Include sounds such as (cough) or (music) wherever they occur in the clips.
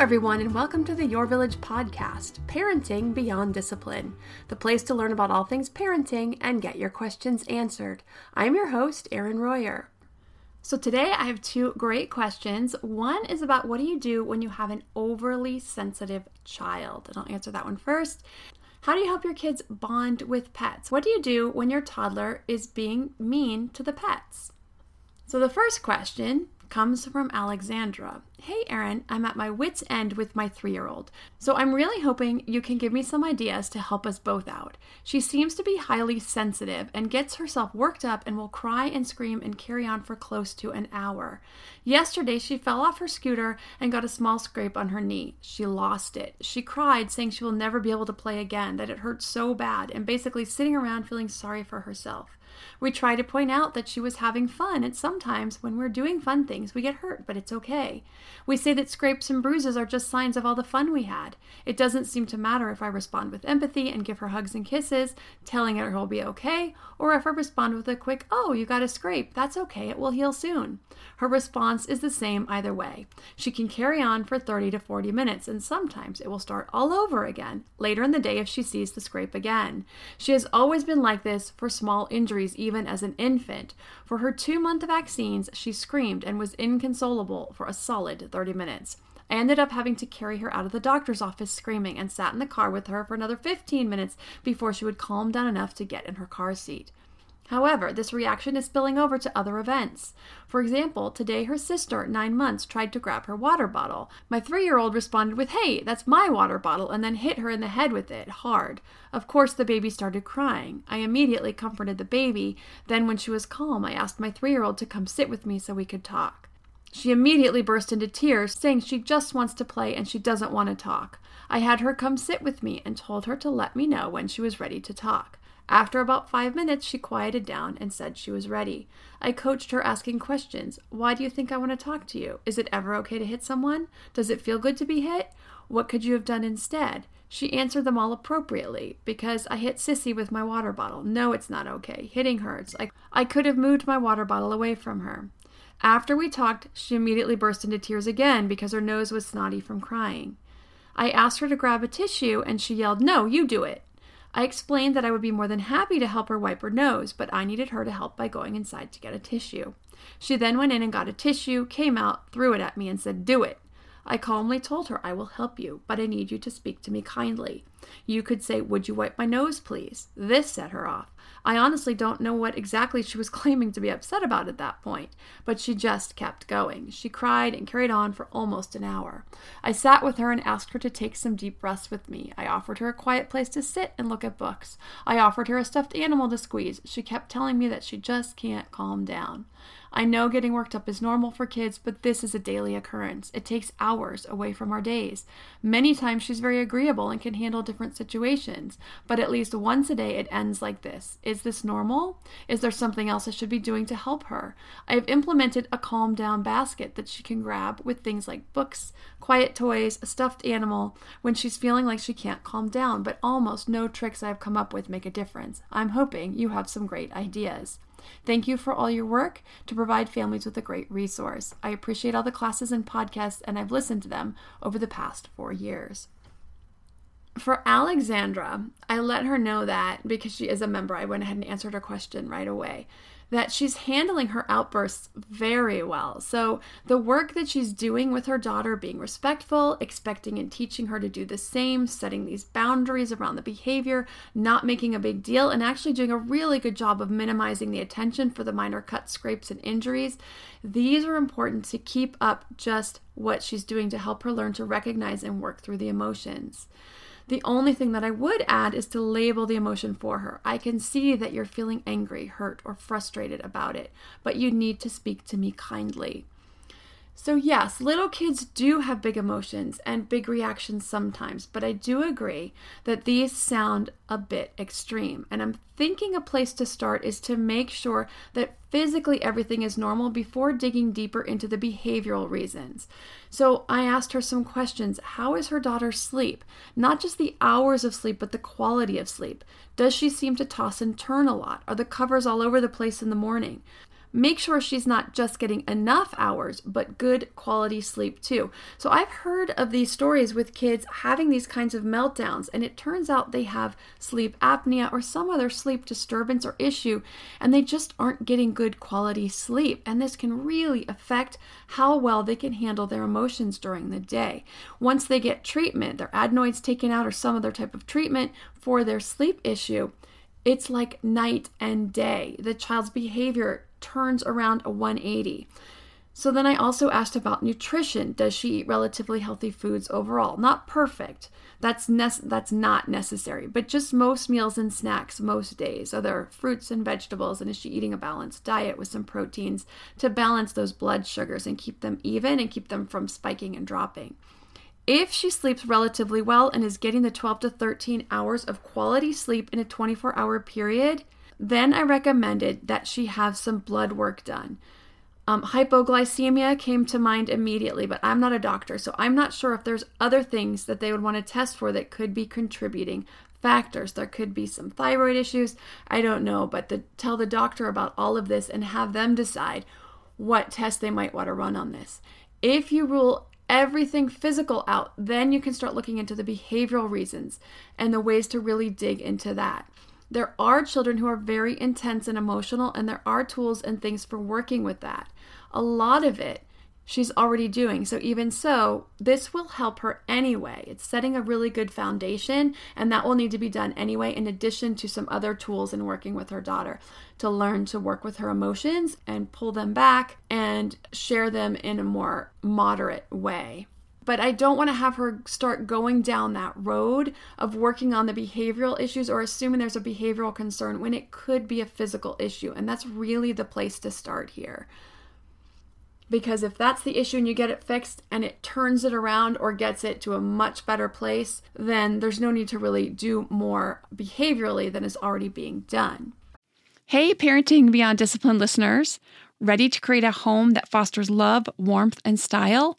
everyone, and welcome to the Your Village podcast, Parenting Beyond Discipline, the place to learn about all things parenting and get your questions answered. I'm your host, Erin Royer. So, today I have two great questions. One is about what do you do when you have an overly sensitive child? And I'll answer that one first. How do you help your kids bond with pets? What do you do when your toddler is being mean to the pets? So, the first question comes from Alexandra. Hey, Erin, I'm at my wits' end with my three year old, so I'm really hoping you can give me some ideas to help us both out. She seems to be highly sensitive and gets herself worked up and will cry and scream and carry on for close to an hour. Yesterday, she fell off her scooter and got a small scrape on her knee. She lost it. She cried, saying she will never be able to play again, that it hurt so bad, and basically sitting around feeling sorry for herself. We try to point out that she was having fun, and sometimes when we're doing fun things, we get hurt, but it's okay. We say that scrapes and bruises are just signs of all the fun we had. It doesn't seem to matter if I respond with empathy and give her hugs and kisses, telling her it'll be okay, or if I respond with a quick, oh, you got a scrape, that's okay, it will heal soon. Her response is the same either way. She can carry on for 30 to 40 minutes, and sometimes it will start all over again later in the day if she sees the scrape again. She has always been like this for small injuries, even as an infant. For her two month vaccines, she screamed and was inconsolable for a solid 30 minutes. I ended up having to carry her out of the doctor's office screaming and sat in the car with her for another 15 minutes before she would calm down enough to get in her car seat. However, this reaction is spilling over to other events. For example, today her sister, nine months, tried to grab her water bottle. My three year old responded with, Hey, that's my water bottle, and then hit her in the head with it, hard. Of course, the baby started crying. I immediately comforted the baby. Then, when she was calm, I asked my three year old to come sit with me so we could talk. She immediately burst into tears, saying she just wants to play and she doesn't want to talk. I had her come sit with me and told her to let me know when she was ready to talk. After about five minutes, she quieted down and said she was ready. I coached her asking questions. Why do you think I want to talk to you? Is it ever okay to hit someone? Does it feel good to be hit? What could you have done instead? She answered them all appropriately because I hit Sissy with my water bottle. No, it's not okay. Hitting hurts. I, I could have moved my water bottle away from her. After we talked, she immediately burst into tears again because her nose was snotty from crying. I asked her to grab a tissue and she yelled, No, you do it. I explained that I would be more than happy to help her wipe her nose, but I needed her to help by going inside to get a tissue. She then went in and got a tissue, came out, threw it at me, and said, Do it. I calmly told her, I will help you, but I need you to speak to me kindly. You could say, Would you wipe my nose, please? This set her off. I honestly don't know what exactly she was (laughs) claiming to be upset about at that point, but she just kept going. She cried and carried on for almost an hour. I sat with her and asked her to take some deep breaths with me. I offered her a quiet place to sit and look at books. I offered her a stuffed animal to squeeze. She kept telling me that she just can't calm down. I know getting worked up is normal for kids, but this is a daily occurrence. It takes hours away from our days. Many times she's very agreeable and can handle different situations, but at least once a day it ends like this. Is this normal? Is there something else I should be doing to help her? I have implemented a calm down basket that she can grab with things like books, quiet toys, a stuffed animal when she's feeling like she can't calm down, but almost no tricks I've come up with make a difference. I'm hoping you have some great ideas. Thank you for all your work to provide families with a great resource. I appreciate all the classes and podcasts, and I've listened to them over the past four years. For Alexandra, I let her know that because she is a member, I went ahead and answered her question right away that she's handling her outbursts very well. So, the work that she's doing with her daughter, being respectful, expecting and teaching her to do the same, setting these boundaries around the behavior, not making a big deal, and actually doing a really good job of minimizing the attention for the minor cuts, scrapes, and injuries. These are important to keep up just what she's doing to help her learn to recognize and work through the emotions. The only thing that I would add is to label the emotion for her. I can see that you're feeling angry, hurt, or frustrated about it, but you need to speak to me kindly. So, yes, little kids do have big emotions and big reactions sometimes, but I do agree that these sound a bit extreme. And I'm thinking a place to start is to make sure that physically everything is normal before digging deeper into the behavioral reasons. So, I asked her some questions. How is her daughter's sleep? Not just the hours of sleep, but the quality of sleep. Does she seem to toss and turn a lot? Are the covers all over the place in the morning? Make sure she's not just getting enough hours, but good quality sleep too. So I've heard of these stories with kids having these kinds of meltdowns, and it turns out they have sleep apnea or some other sleep disturbance or issue, and they just aren't getting good quality sleep. And this can really affect how well they can handle their emotions during the day. Once they get treatment, their adenoids taken out or some other type of treatment for their sleep issue, it's like night and day. The child's behavior turns around a 180. So then I also asked about nutrition. Does she eat relatively healthy foods overall? Not perfect. That's that's not necessary, but just most meals and snacks most days. Are there fruits and vegetables and is she eating a balanced diet with some proteins to balance those blood sugars and keep them even and keep them from spiking and dropping? If she sleeps relatively well and is getting the 12 to 13 hours of quality sleep in a 24 hour period, then I recommended that she have some blood work done. Um, hypoglycemia came to mind immediately, but I'm not a doctor, so I'm not sure if there's other things that they would want to test for that could be contributing factors. There could be some thyroid issues. I don't know, but the, tell the doctor about all of this and have them decide what test they might want to run on this. If you rule everything physical out, then you can start looking into the behavioral reasons and the ways to really dig into that. There are children who are very intense and emotional, and there are tools and things for working with that. A lot of it she's already doing. So, even so, this will help her anyway. It's setting a really good foundation, and that will need to be done anyway, in addition to some other tools in working with her daughter to learn to work with her emotions and pull them back and share them in a more moderate way. But I don't want to have her start going down that road of working on the behavioral issues or assuming there's a behavioral concern when it could be a physical issue. And that's really the place to start here. Because if that's the issue and you get it fixed and it turns it around or gets it to a much better place, then there's no need to really do more behaviorally than is already being done. Hey, Parenting Beyond Discipline listeners. Ready to create a home that fosters love, warmth, and style?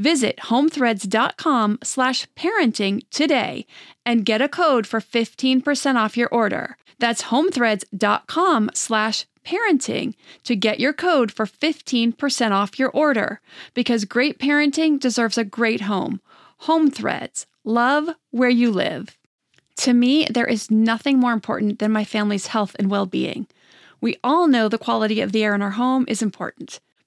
Visit homethreads.com slash parenting today and get a code for 15% off your order. That's homethreads.com slash parenting to get your code for 15% off your order because great parenting deserves a great home. Home Threads, love where you live. To me, there is nothing more important than my family's health and well being. We all know the quality of the air in our home is important.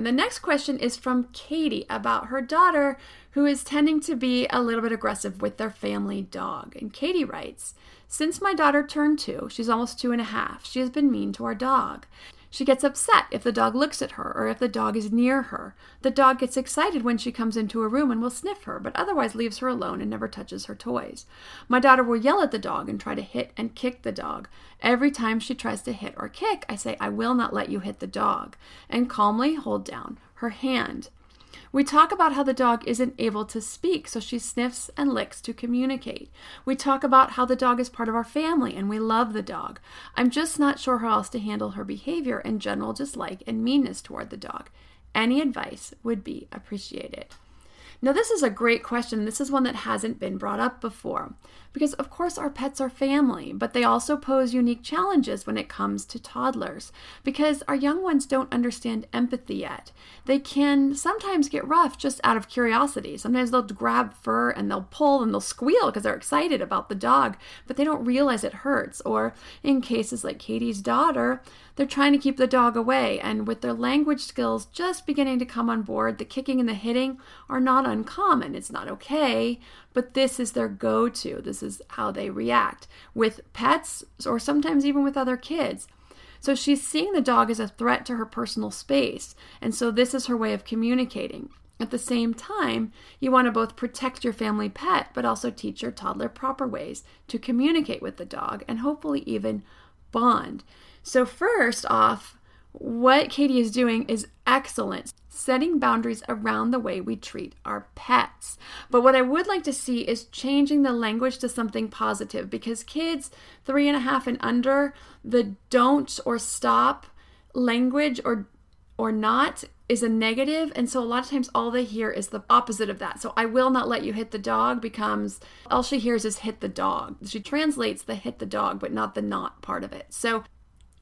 And the next question is from Katie about her daughter who is tending to be a little bit aggressive with their family dog. And Katie writes Since my daughter turned two, she's almost two and a half, she has been mean to our dog. She gets upset if the dog looks at her or if the dog is near her. The dog gets excited when she comes into a room and will sniff her, but otherwise leaves her alone and never touches her toys. My daughter will yell at the dog and try to hit and kick the dog. Every time she tries to hit or kick, I say, I will not let you hit the dog, and calmly hold down her hand. We talk about how the dog isn't able to speak, so she sniffs and licks to communicate. We talk about how the dog is part of our family and we love the dog. I'm just not sure how else to handle her behavior and general dislike and meanness toward the dog. Any advice would be appreciated. Now, this is a great question. This is one that hasn't been brought up before. Because, of course, our pets are family, but they also pose unique challenges when it comes to toddlers. Because our young ones don't understand empathy yet. They can sometimes get rough just out of curiosity. Sometimes they'll grab fur and they'll pull and they'll squeal because they're excited about the dog, but they don't realize it hurts. Or in cases like Katie's daughter, they're trying to keep the dog away, and with their language skills just beginning to come on board, the kicking and the hitting are not uncommon. It's not okay, but this is their go to. This is how they react with pets or sometimes even with other kids. So she's seeing the dog as a threat to her personal space, and so this is her way of communicating. At the same time, you want to both protect your family pet, but also teach your toddler proper ways to communicate with the dog and hopefully even bond. So, first off, what Katie is doing is excellent, setting boundaries around the way we treat our pets. But what I would like to see is changing the language to something positive because kids three and a half and under, the don't or stop language or or not is a negative. And so a lot of times all they hear is the opposite of that. So i will not let you hit the dog becomes all she hears is hit the dog. She translates the hit the dog but not the not part of it. So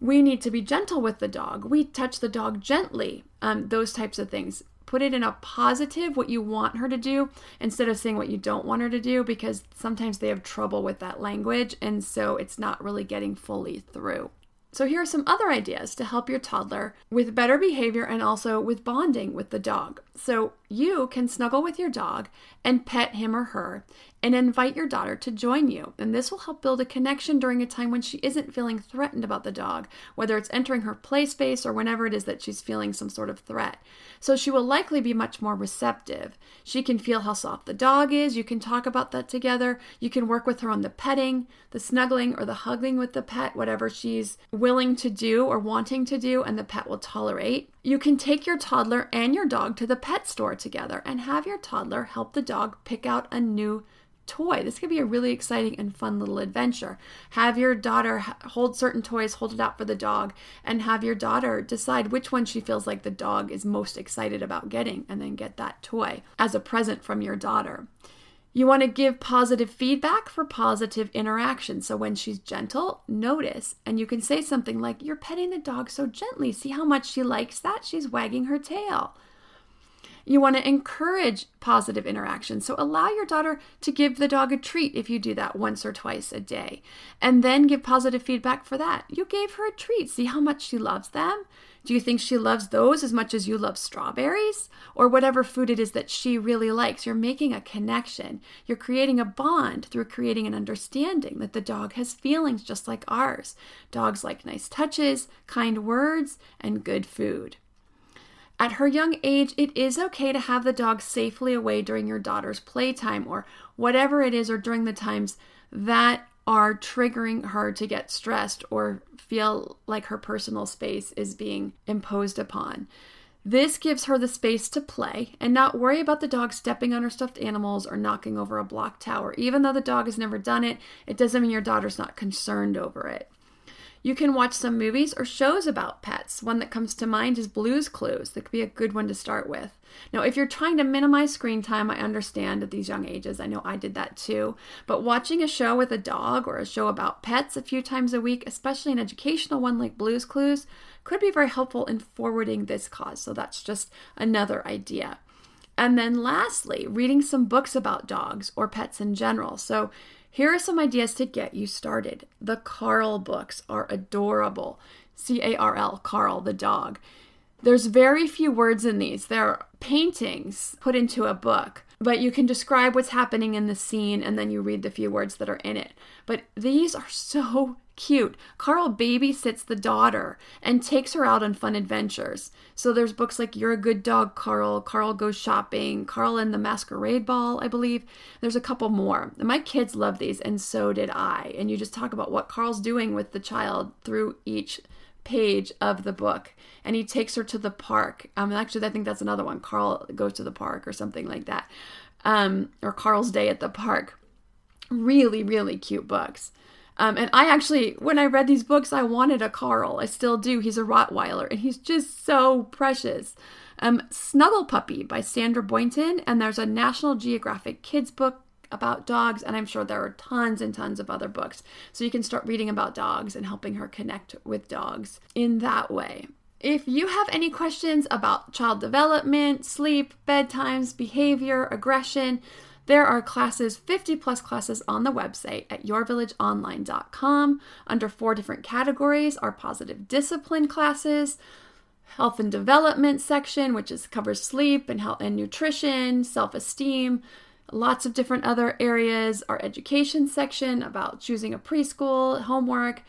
we need to be gentle with the dog. We touch the dog gently, um, those types of things. Put it in a positive, what you want her to do, instead of saying what you don't want her to do, because sometimes they have trouble with that language. And so it's not really getting fully through. So, here are some other ideas to help your toddler with better behavior and also with bonding with the dog. So, you can snuggle with your dog and pet him or her and invite your daughter to join you. And this will help build a connection during a time when she isn't feeling threatened about the dog, whether it's entering her play space or whenever it is that she's feeling some sort of threat. So she will likely be much more receptive. She can feel how soft the dog is. You can talk about that together. You can work with her on the petting, the snuggling, or the hugging with the pet, whatever she's willing to do or wanting to do, and the pet will tolerate. You can take your toddler and your dog to the pet store together and have your toddler help the dog pick out a new toy. This could be a really exciting and fun little adventure. Have your daughter hold certain toys, hold it out for the dog, and have your daughter decide which one she feels like the dog is most excited about getting, and then get that toy as a present from your daughter. You want to give positive feedback for positive interaction. So when she's gentle, notice, and you can say something like, You're petting the dog so gently. See how much she likes that? She's wagging her tail. You want to encourage positive interaction. So allow your daughter to give the dog a treat if you do that once or twice a day. And then give positive feedback for that. You gave her a treat. See how much she loves them? Do you think she loves those as much as you love strawberries? Or whatever food it is that she really likes? You're making a connection. You're creating a bond through creating an understanding that the dog has feelings just like ours. Dogs like nice touches, kind words, and good food. At her young age, it is okay to have the dog safely away during your daughter's playtime or whatever it is, or during the times that are triggering her to get stressed or feel like her personal space is being imposed upon. This gives her the space to play and not worry about the dog stepping on her stuffed animals or knocking over a block tower. Even though the dog has never done it, it doesn't mean your daughter's not concerned over it. You can watch some movies or shows about pets. One that comes to mind is Blue's Clues. That could be a good one to start with. Now, if you're trying to minimize screen time, I understand at these young ages. I know I did that too. But watching a show with a dog or a show about pets a few times a week, especially an educational one like Blue's Clues, could be very helpful in forwarding this cause. So that's just another idea. And then lastly, reading some books about dogs or pets in general. So here are some ideas to get you started. The Carl books are adorable. C A R L, Carl the dog. There's very few words in these. They're paintings put into a book, but you can describe what's happening in the scene and then you read the few words that are in it. But these are so cute. Carl babysits the daughter and takes her out on fun adventures. So there's books like You're a Good Dog, Carl, Carl Goes Shopping, Carl and the Masquerade Ball, I believe. There's a couple more. My kids love these, and so did I. And you just talk about what Carl's doing with the child through each page of the book and he takes her to the park um actually i think that's another one carl goes to the park or something like that um or carl's day at the park really really cute books um, and I actually, when I read these books, I wanted a Carl. I still do. He's a Rottweiler, and he's just so precious. Um, Snuggle Puppy by Sandra Boynton, and there's a National Geographic kids book about dogs, and I'm sure there are tons and tons of other books. So you can start reading about dogs and helping her connect with dogs in that way. If you have any questions about child development, sleep, bedtimes, behavior, aggression, there are classes, 50 plus classes on the website at yourvillageonline.com under four different categories our positive discipline classes, health and development section, which is covers sleep and health and nutrition, self-esteem, lots of different other areas. Our education section about choosing a preschool, homework,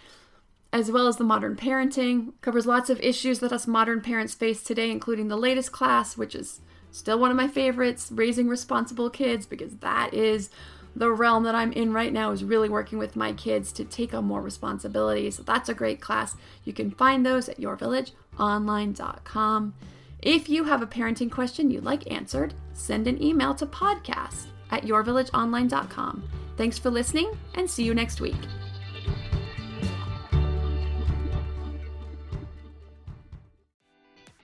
as well as the modern parenting. Covers lots of issues that us modern parents face today, including the latest class, which is still one of my favorites, raising responsible kids, because that is the realm that I'm in right now is really working with my kids to take on more responsibilities. So that's a great class. You can find those at yourvillageonline.com. If you have a parenting question you'd like answered, send an email to podcast at yourvillageonline.com. Thanks for listening and see you next week.